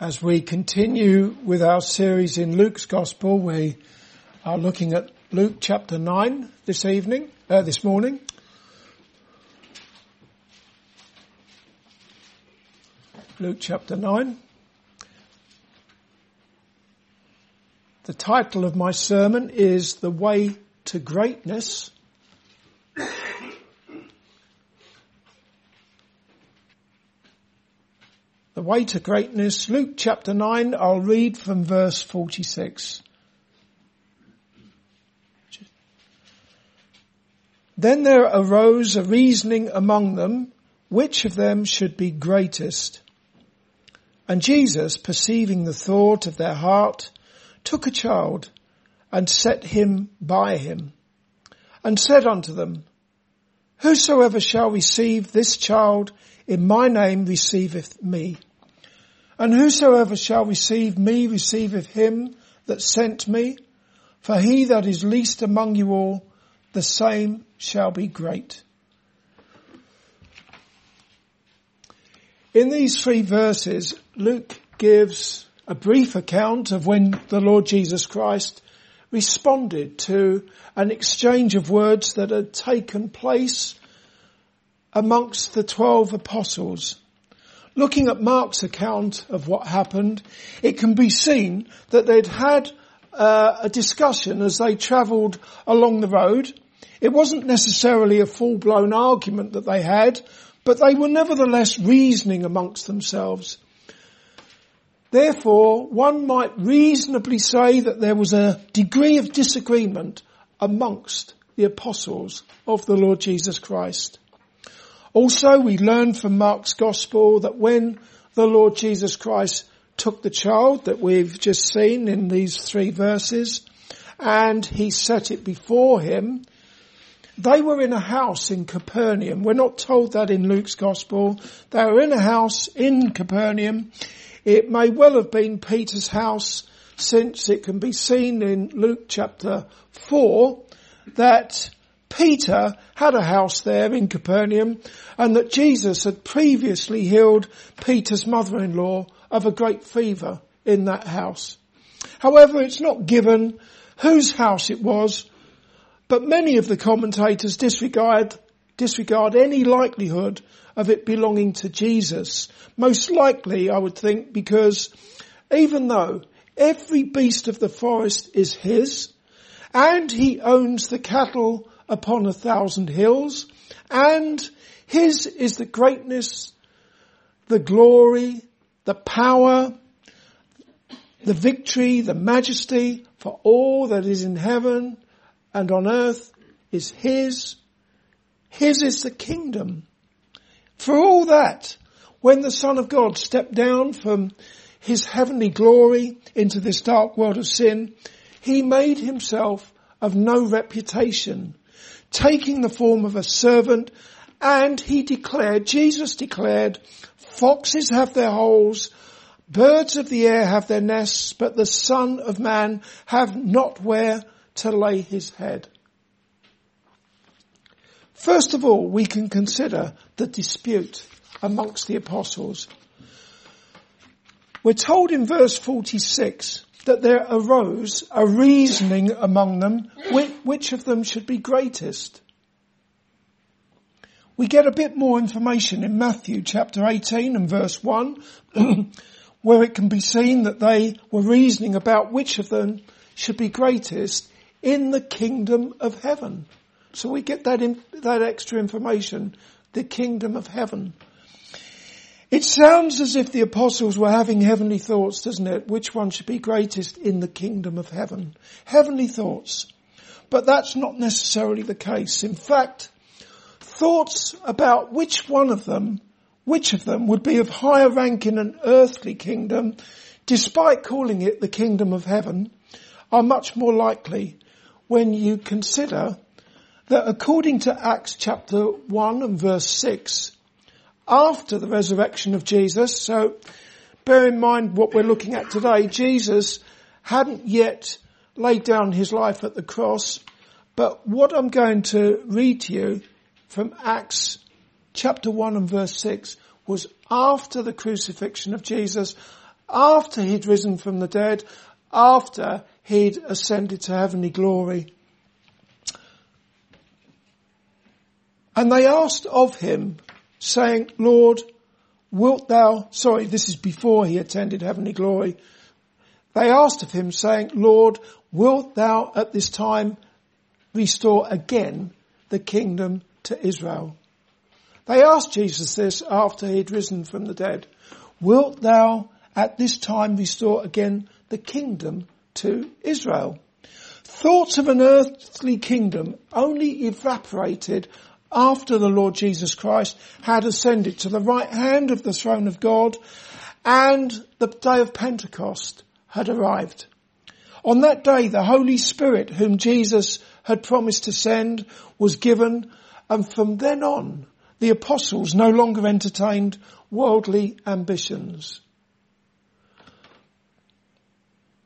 As we continue with our series in Luke's Gospel, we are looking at Luke chapter 9 this evening, uh, this morning. Luke chapter 9. The title of my sermon is The Way to Greatness. The way to greatness, Luke chapter 9, I'll read from verse 46. Then there arose a reasoning among them, which of them should be greatest. And Jesus, perceiving the thought of their heart, took a child and set him by him and said unto them, Whosoever shall receive this child in my name receiveth me. And whosoever shall receive me receiveth him that sent me. For he that is least among you all, the same shall be great. In these three verses, Luke gives a brief account of when the Lord Jesus Christ responded to an exchange of words that had taken place amongst the twelve apostles looking at Mark's account of what happened, it can be seen that they'd had uh, a discussion as they travelled along the road. It wasn't necessarily a full-blown argument that they had, but they were nevertheless reasoning amongst themselves. Therefore, one might reasonably say that there was a degree of disagreement amongst the apostles of the Lord Jesus Christ. Also, we learn from Mark's gospel that when the Lord Jesus Christ took the child that we've just seen in these three verses and he set it before him, they were in a house in Capernaum. We're not told that in Luke's gospel. They were in a house in Capernaum. It may well have been Peter's house since it can be seen in Luke chapter 4 that Peter had a house there in Capernaum and that Jesus had previously healed Peter's mother-in-law of a great fever in that house. However, it's not given whose house it was, but many of the commentators disregard, disregard any likelihood of it belonging to Jesus. Most likely, I would think, because even though every beast of the forest is his, and he owns the cattle upon a thousand hills, and his is the greatness, the glory, the power, the victory, the majesty for all that is in heaven and on earth is his. His is the kingdom. For all that, when the Son of God stepped down from his heavenly glory into this dark world of sin, he made himself of no reputation taking the form of a servant and he declared, Jesus declared, foxes have their holes, birds of the air have their nests, but the son of man have not where to lay his head. First of all, we can consider the dispute amongst the apostles. We're told in verse 46 that there arose a reasoning among them which, of them should be greatest. We get a bit more information in Matthew chapter 18 and verse 1 where it can be seen that they were reasoning about which of them should be greatest in the kingdom of heaven. So we get that, in, that extra information, the kingdom of heaven. It sounds as if the apostles were having heavenly thoughts, doesn't it? Which one should be greatest in the kingdom of heaven? Heavenly thoughts. But that's not necessarily the case. In fact, thoughts about which one of them, which of them would be of higher rank in an earthly kingdom, despite calling it the kingdom of heaven, are much more likely when you consider that according to Acts chapter 1 and verse 6, after the resurrection of Jesus. So bear in mind what we're looking at today. Jesus hadn't yet laid down his life at the cross, but what I'm going to read to you from Acts chapter 1 and verse 6 was after the crucifixion of Jesus, after he'd risen from the dead, after he'd ascended to heavenly glory. And they asked of him, saying, Lord, wilt thou, sorry, this is before he attended heavenly glory. They asked of him saying, Lord, wilt thou at this time restore again the kingdom to Israel? They asked Jesus this after he had risen from the dead. Wilt thou at this time restore again the kingdom to Israel? Thoughts of an earthly kingdom only evaporated after the Lord Jesus Christ had ascended to the right hand of the throne of God and the day of Pentecost had arrived. On that day, the Holy Spirit, whom Jesus had promised to send, was given, and from then on, the apostles no longer entertained worldly ambitions.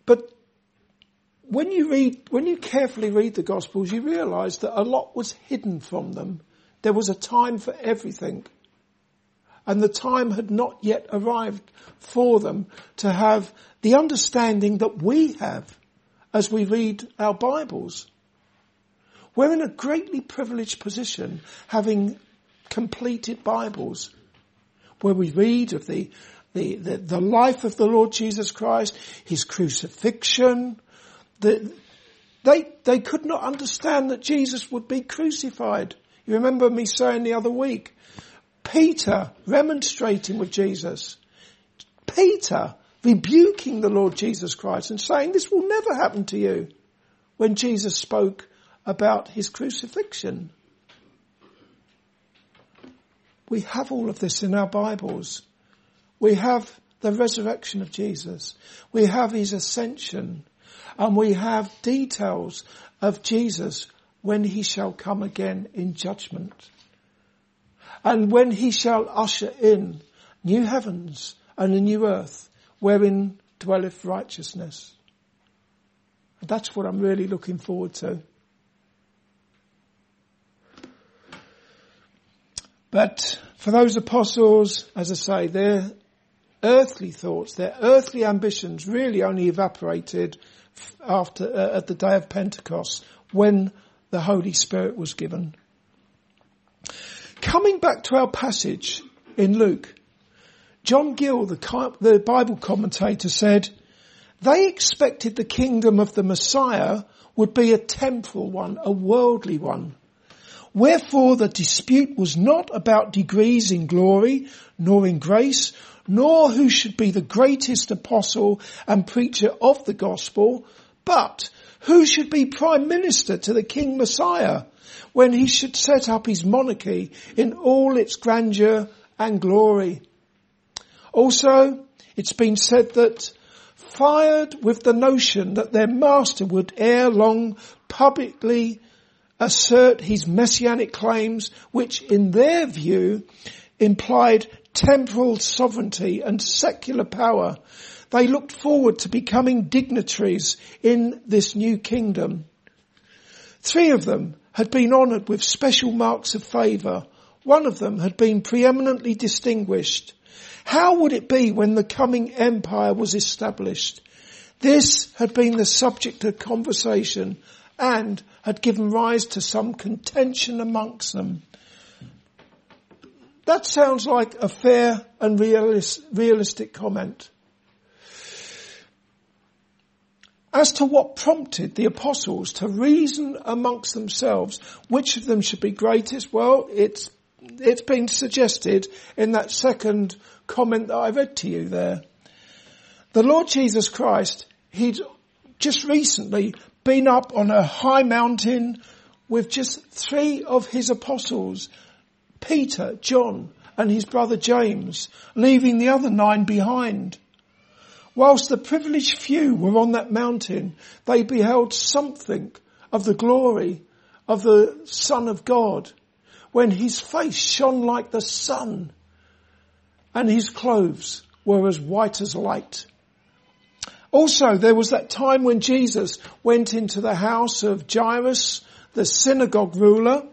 But when you read, when you carefully read the Gospels, you realize that a lot was hidden from them. There was a time for everything. And the time had not yet arrived for them to have the understanding that we have as we read our Bibles. We're in a greatly privileged position having completed Bibles where we read of the, the, the, the life of the Lord Jesus Christ, His crucifixion. The, they, they could not understand that Jesus would be crucified. You remember me saying the other week, Peter remonstrating with Jesus. Peter rebuking the Lord Jesus Christ and saying, this will never happen to you when Jesus spoke about his crucifixion. We have all of this in our Bibles. We have the resurrection of Jesus. We have his ascension and we have details of Jesus when he shall come again in judgment. And when he shall usher in new heavens and a new earth wherein dwelleth righteousness. And that's what I'm really looking forward to. But for those apostles, as I say, their earthly thoughts, their earthly ambitions really only evaporated after, uh, at the day of Pentecost when the Holy Spirit was given. Coming back to our passage in Luke, John Gill, the, the Bible commentator said, they expected the kingdom of the Messiah would be a temporal one, a worldly one. Wherefore the dispute was not about degrees in glory, nor in grace, nor who should be the greatest apostle and preacher of the gospel, but who should be prime minister to the king Messiah when he should set up his monarchy in all its grandeur and glory. Also, it's been said that fired with the notion that their master would ere long publicly assert his messianic claims, which in their view implied temporal sovereignty and secular power. They looked forward to becoming dignitaries in this new kingdom. Three of them had been honoured with special marks of favour. One of them had been preeminently distinguished. How would it be when the coming empire was established? This had been the subject of conversation and had given rise to some contention amongst them. That sounds like a fair and realistic comment. As to what prompted the apostles to reason amongst themselves which of them should be greatest, well, it's, it's been suggested in that second comment that I read to you there. The Lord Jesus Christ, he'd just recently been up on a high mountain with just three of his apostles, Peter, John, and his brother James, leaving the other nine behind. Whilst the privileged few were on that mountain, they beheld something of the glory of the Son of God when his face shone like the sun and his clothes were as white as light. Also, there was that time when Jesus went into the house of Jairus, the synagogue ruler,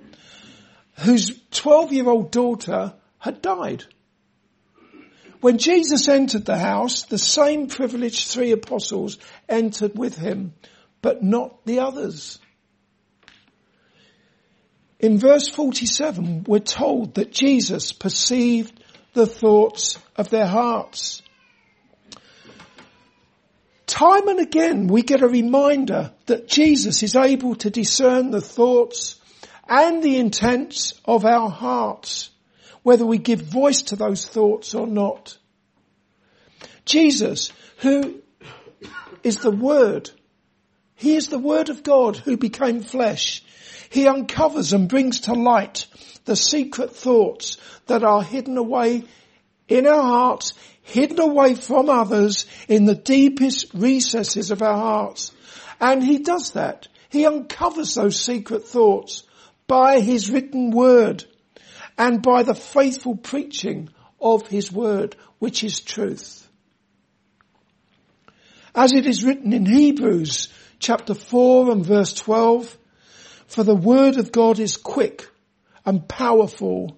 whose 12 year old daughter had died. When Jesus entered the house, the same privileged three apostles entered with him, but not the others. In verse 47, we're told that Jesus perceived the thoughts of their hearts. Time and again we get a reminder that Jesus is able to discern the thoughts and the intents of our hearts, whether we give voice to those thoughts or not. Jesus, who is the Word, He is the Word of God who became flesh. He uncovers and brings to light the secret thoughts that are hidden away in our hearts, hidden away from others in the deepest recesses of our hearts. And he does that. He uncovers those secret thoughts by his written word and by the faithful preaching of his word, which is truth. As it is written in Hebrews chapter 4 and verse 12, for the word of God is quick and powerful.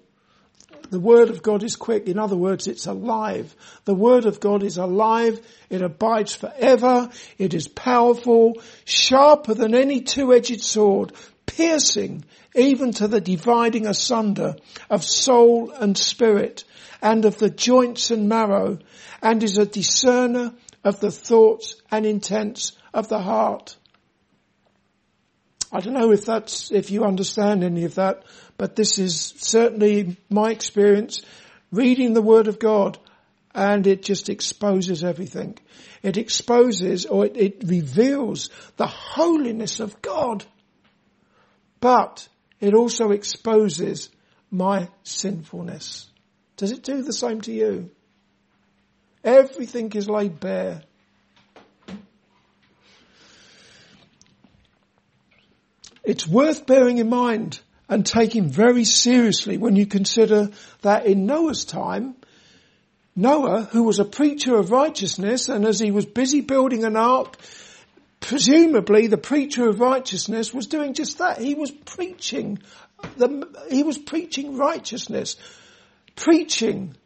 The word of God is quick. In other words, it's alive. The word of God is alive. It abides forever. It is powerful, sharper than any two-edged sword, piercing even to the dividing asunder of soul and spirit and of the joints and marrow and is a discerner of the thoughts and intents of the heart. I don't know if that's, if you understand any of that, but this is certainly my experience reading the Word of God and it just exposes everything. It exposes or it, it reveals the holiness of God. But it also exposes my sinfulness. Does it do the same to you? Everything is laid bare. It's worth bearing in mind and taking very seriously when you consider that in Noah's time, Noah, who was a preacher of righteousness and as he was busy building an ark, presumably the preacher of righteousness was doing just that. He was preaching the, he was preaching righteousness, preaching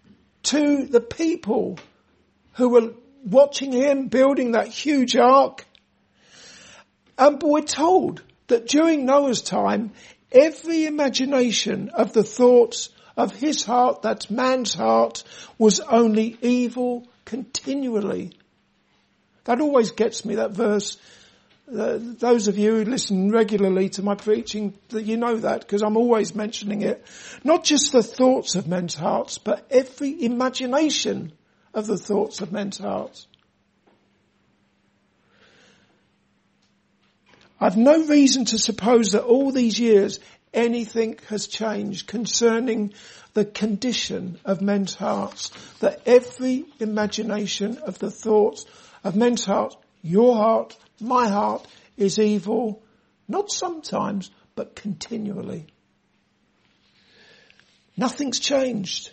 to the people who were watching him building that huge ark. Um, and we're told that during Noah's time, every imagination of the thoughts of his heart, that's man's heart, was only evil continually. That always gets me, that verse. Uh, those of you who listen regularly to my preaching, you know that because I'm always mentioning it. Not just the thoughts of men's hearts, but every imagination of the thoughts of men's hearts. I've no reason to suppose that all these years anything has changed concerning the condition of men's hearts, that every imagination of the thoughts of men's hearts, your heart, my heart, is evil, not sometimes, but continually. Nothing's changed.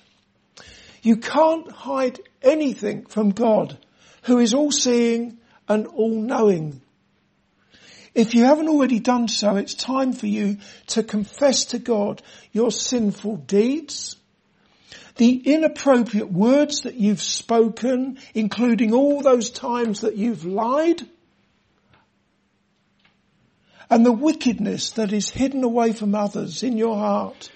You can't hide anything from God, who is all seeing and all knowing. If you haven't already done so, it's time for you to confess to God your sinful deeds, the inappropriate words that you've spoken, including all those times that you've lied, and the wickedness that is hidden away from others in your heart,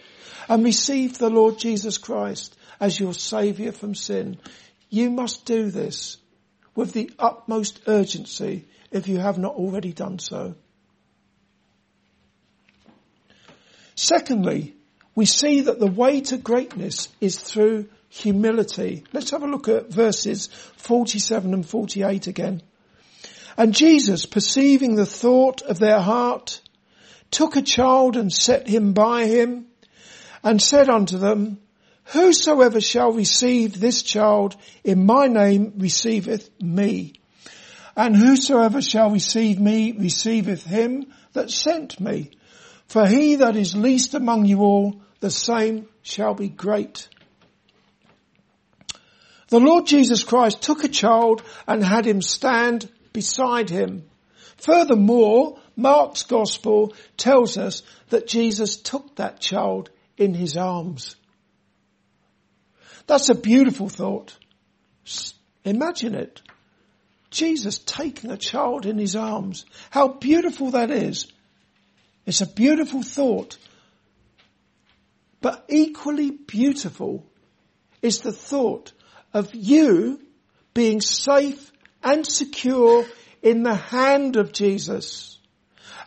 and receive the Lord Jesus Christ as your saviour from sin. You must do this with the utmost urgency if you have not already done so. Secondly, we see that the way to greatness is through humility. Let's have a look at verses 47 and 48 again. And Jesus, perceiving the thought of their heart, took a child and set him by him and said unto them, Whosoever shall receive this child in my name receiveth me. And whosoever shall receive me receiveth him that sent me. For he that is least among you all, the same shall be great. The Lord Jesus Christ took a child and had him stand beside him. Furthermore, Mark's gospel tells us that Jesus took that child in his arms. That's a beautiful thought. Imagine it. Jesus taking a child in his arms. How beautiful that is. It's a beautiful thought. But equally beautiful is the thought of you being safe and secure in the hand of Jesus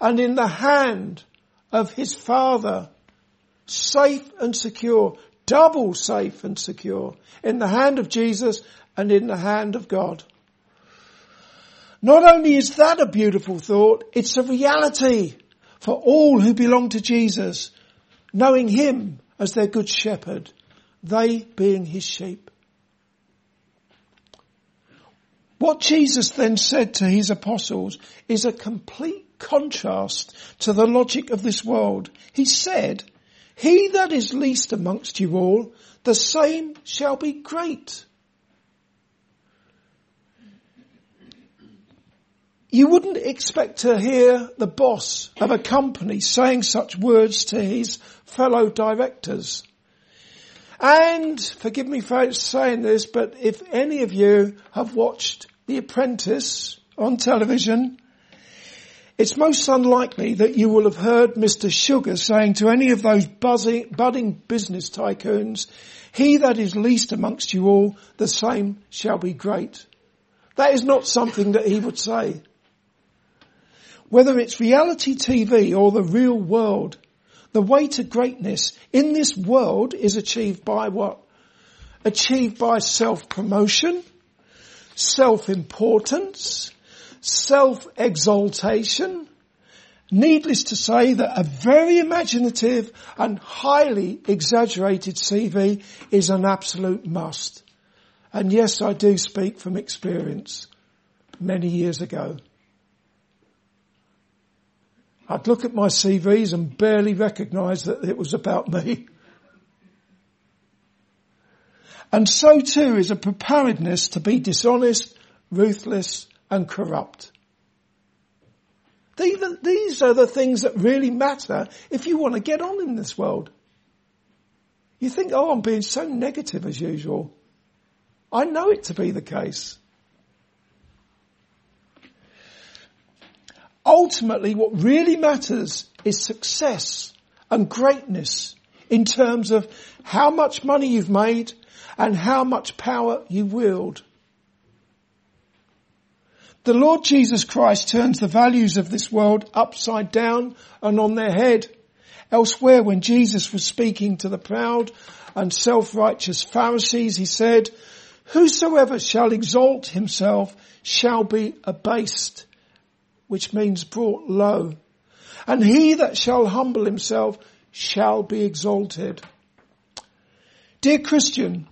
and in the hand of his Father. Safe and secure, double safe and secure in the hand of Jesus and in the hand of God. Not only is that a beautiful thought, it's a reality for all who belong to Jesus, knowing Him as their good shepherd, they being His sheep. What Jesus then said to His apostles is a complete contrast to the logic of this world. He said, He that is least amongst you all, the same shall be great. You wouldn't expect to hear the boss of a company saying such words to his fellow directors. And forgive me for saying this, but if any of you have watched The Apprentice on television, it's most unlikely that you will have heard Mr. Sugar saying to any of those buzzing, budding business tycoons, he that is least amongst you all, the same shall be great. That is not something that he would say. Whether it's reality TV or the real world, the way to greatness in this world is achieved by what? Achieved by self-promotion, self-importance, self-exaltation. Needless to say that a very imaginative and highly exaggerated CV is an absolute must. And yes, I do speak from experience many years ago. I'd look at my CVs and barely recognise that it was about me. And so too is a preparedness to be dishonest, ruthless and corrupt. These are the things that really matter if you want to get on in this world. You think, oh, I'm being so negative as usual. I know it to be the case. Ultimately, what really matters is success and greatness in terms of how much money you've made and how much power you wield. The Lord Jesus Christ turns the values of this world upside down and on their head. Elsewhere, when Jesus was speaking to the proud and self-righteous Pharisees, he said, whosoever shall exalt himself shall be abased which means brought low. And he that shall humble himself shall be exalted. Dear Christian,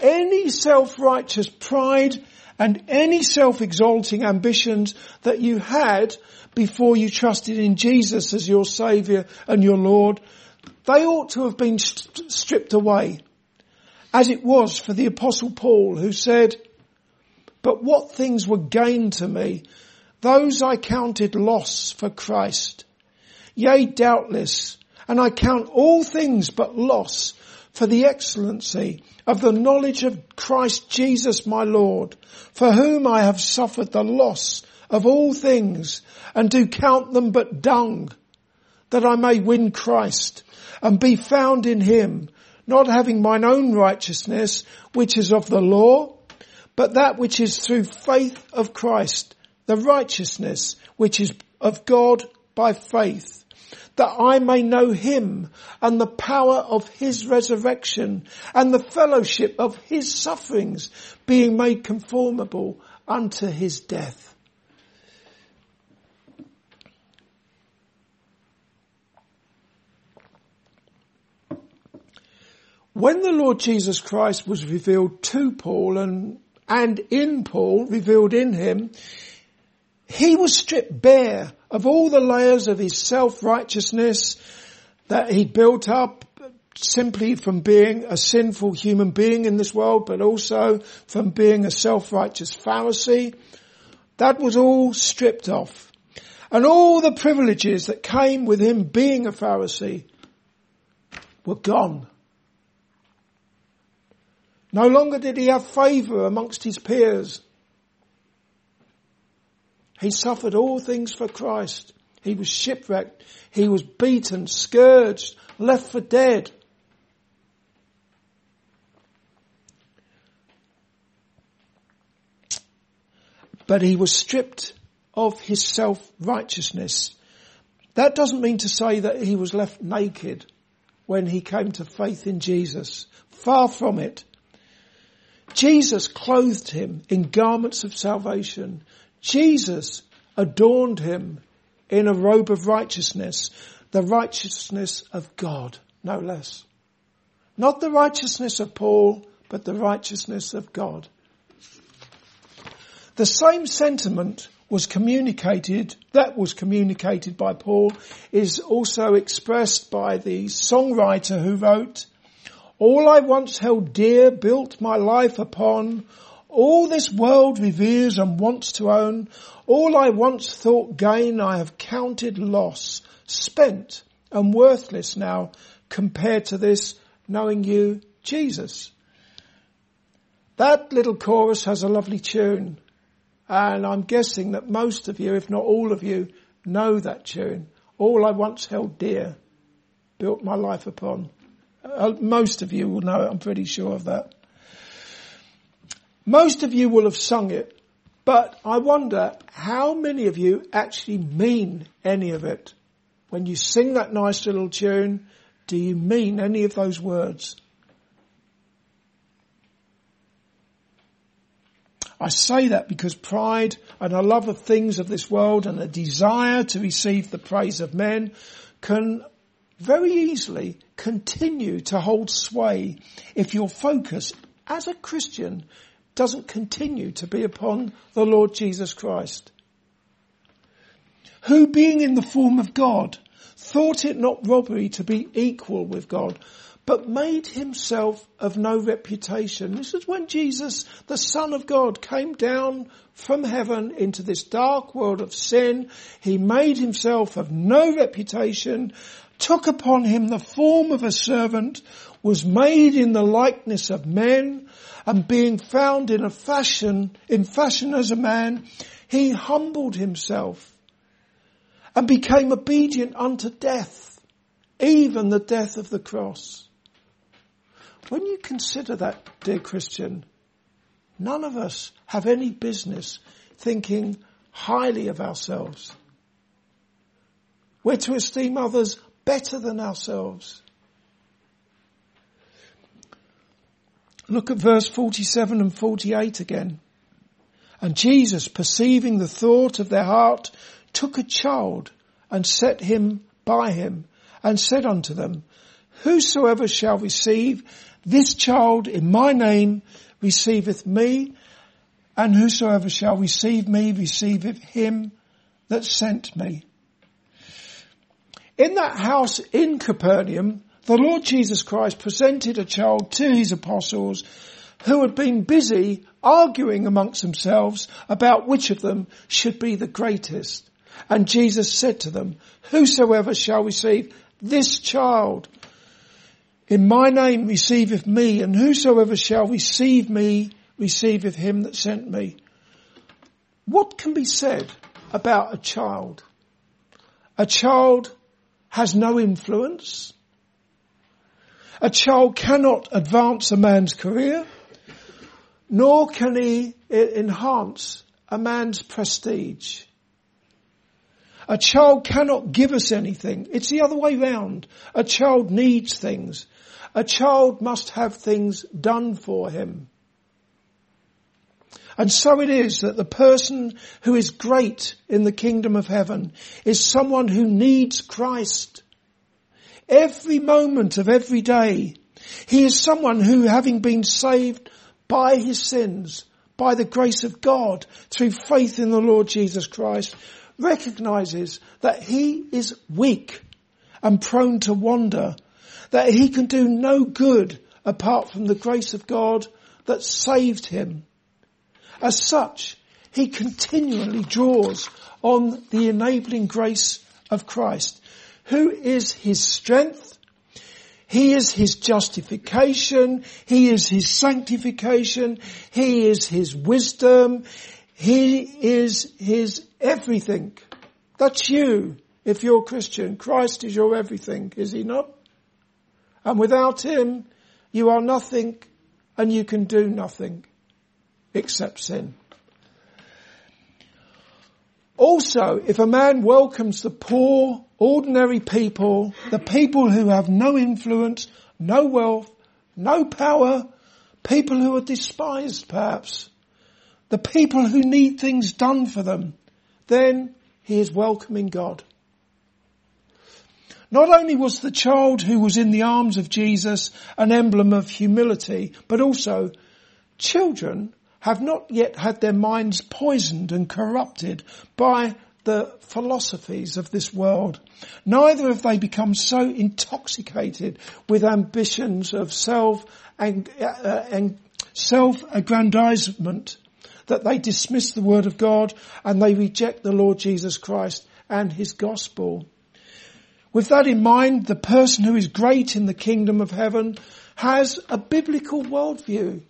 any self-righteous pride and any self-exalting ambitions that you had before you trusted in Jesus as your saviour and your Lord, they ought to have been st- stripped away. As it was for the apostle Paul who said, but what things were gained to me, those I counted loss for Christ. Yea, doubtless, and I count all things but loss for the excellency of the knowledge of Christ Jesus my Lord, for whom I have suffered the loss of all things and do count them but dung, that I may win Christ and be found in him, not having mine own righteousness, which is of the law, but that which is through faith of Christ, the righteousness which is of God by faith, that I may know him and the power of his resurrection and the fellowship of his sufferings being made conformable unto his death. When the Lord Jesus Christ was revealed to Paul and, and in Paul, revealed in him, he was stripped bare of all the layers of his self-righteousness that he'd built up simply from being a sinful human being in this world, but also from being a self-righteous Pharisee. That was all stripped off. And all the privileges that came with him being a Pharisee were gone. No longer did he have favour amongst his peers. He suffered all things for Christ. He was shipwrecked. He was beaten, scourged, left for dead. But he was stripped of his self-righteousness. That doesn't mean to say that he was left naked when he came to faith in Jesus. Far from it. Jesus clothed him in garments of salvation. Jesus adorned him in a robe of righteousness, the righteousness of God, no less. Not the righteousness of Paul, but the righteousness of God. The same sentiment was communicated, that was communicated by Paul, is also expressed by the songwriter who wrote, All I once held dear, built my life upon, all this world reveres and wants to own, all I once thought gain I have counted loss, spent and worthless now compared to this knowing you, Jesus. That little chorus has a lovely tune. And I'm guessing that most of you, if not all of you, know that tune. All I once held dear, built my life upon. Uh, most of you will know it, I'm pretty sure of that. Most of you will have sung it, but I wonder how many of you actually mean any of it. When you sing that nice little tune, do you mean any of those words? I say that because pride and a love of things of this world and a desire to receive the praise of men can very easily continue to hold sway if your focus as a Christian doesn't continue to be upon the Lord Jesus Christ. Who being in the form of God thought it not robbery to be equal with God, but made himself of no reputation. This is when Jesus, the Son of God, came down from heaven into this dark world of sin. He made himself of no reputation, took upon him the form of a servant, was made in the likeness of men, and being found in a fashion, in fashion as a man, he humbled himself and became obedient unto death, even the death of the cross. When you consider that, dear Christian, none of us have any business thinking highly of ourselves. We're to esteem others better than ourselves. Look at verse 47 and 48 again. And Jesus, perceiving the thought of their heart, took a child and set him by him and said unto them, Whosoever shall receive this child in my name receiveth me, and whosoever shall receive me receiveth him that sent me. In that house in Capernaum, the Lord Jesus Christ presented a child to his apostles who had been busy arguing amongst themselves about which of them should be the greatest. And Jesus said to them, whosoever shall receive this child in my name receiveth me, and whosoever shall receive me receiveth him that sent me. What can be said about a child? A child has no influence. A child cannot advance a man's career, nor can he enhance a man's prestige. A child cannot give us anything. It's the other way round. A child needs things. A child must have things done for him. And so it is that the person who is great in the kingdom of heaven is someone who needs Christ. Every moment of every day, he is someone who having been saved by his sins, by the grace of God, through faith in the Lord Jesus Christ, recognizes that he is weak and prone to wander that he can do no good apart from the grace of God that saved him. As such, he continually draws on the enabling grace of Christ, who is his strength, He is his justification. He is his sanctification. He is his wisdom. He is his everything. That's you. If you're Christian, Christ is your everything, is he not? And without him, you are nothing and you can do nothing except sin. Also, if a man welcomes the poor, ordinary people, the people who have no influence, no wealth, no power, people who are despised perhaps, the people who need things done for them, then he is welcoming God. Not only was the child who was in the arms of Jesus an emblem of humility, but also children have not yet had their minds poisoned and corrupted by the philosophies of this world. Neither have they become so intoxicated with ambitions of self and, uh, and self-aggrandizement that they dismiss the word of God and they reject the Lord Jesus Christ and his gospel. With that in mind, the person who is great in the kingdom of heaven has a biblical worldview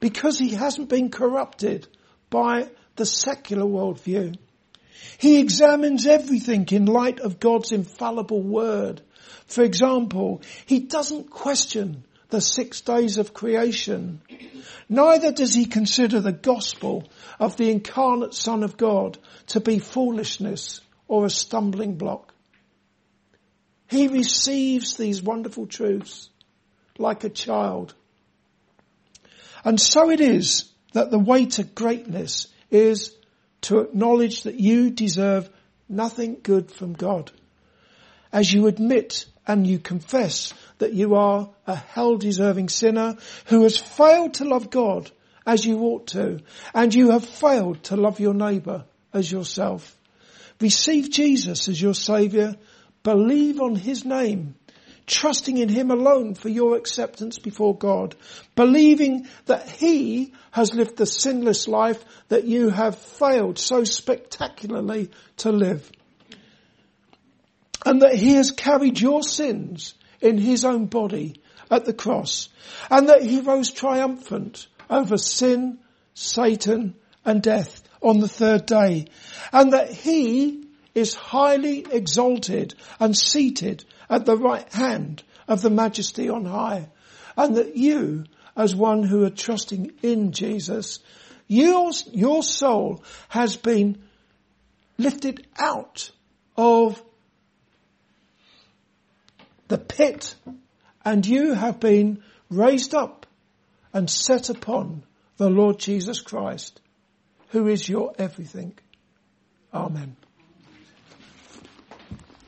because he hasn't been corrupted by the secular worldview. He examines everything in light of God's infallible word. For example, he doesn't question the six days of creation. Neither does he consider the gospel of the incarnate son of God to be foolishness or a stumbling block. He receives these wonderful truths like a child. And so it is that the way to greatness is to acknowledge that you deserve nothing good from God. As you admit and you confess that you are a hell deserving sinner who has failed to love God as you ought to, and you have failed to love your neighbour as yourself. Receive Jesus as your saviour, believe on his name, trusting in him alone for your acceptance before God, believing that he has lived the sinless life that you have failed so spectacularly to live. And that he has carried your sins in his own body at the cross. And that he rose triumphant over sin, Satan and death on the third day. And that he is highly exalted and seated at the right hand of the majesty on high and that you as one who are trusting in Jesus, your, your soul has been lifted out of the pit, and you have been raised up and set upon the Lord Jesus Christ, who is your everything. Amen.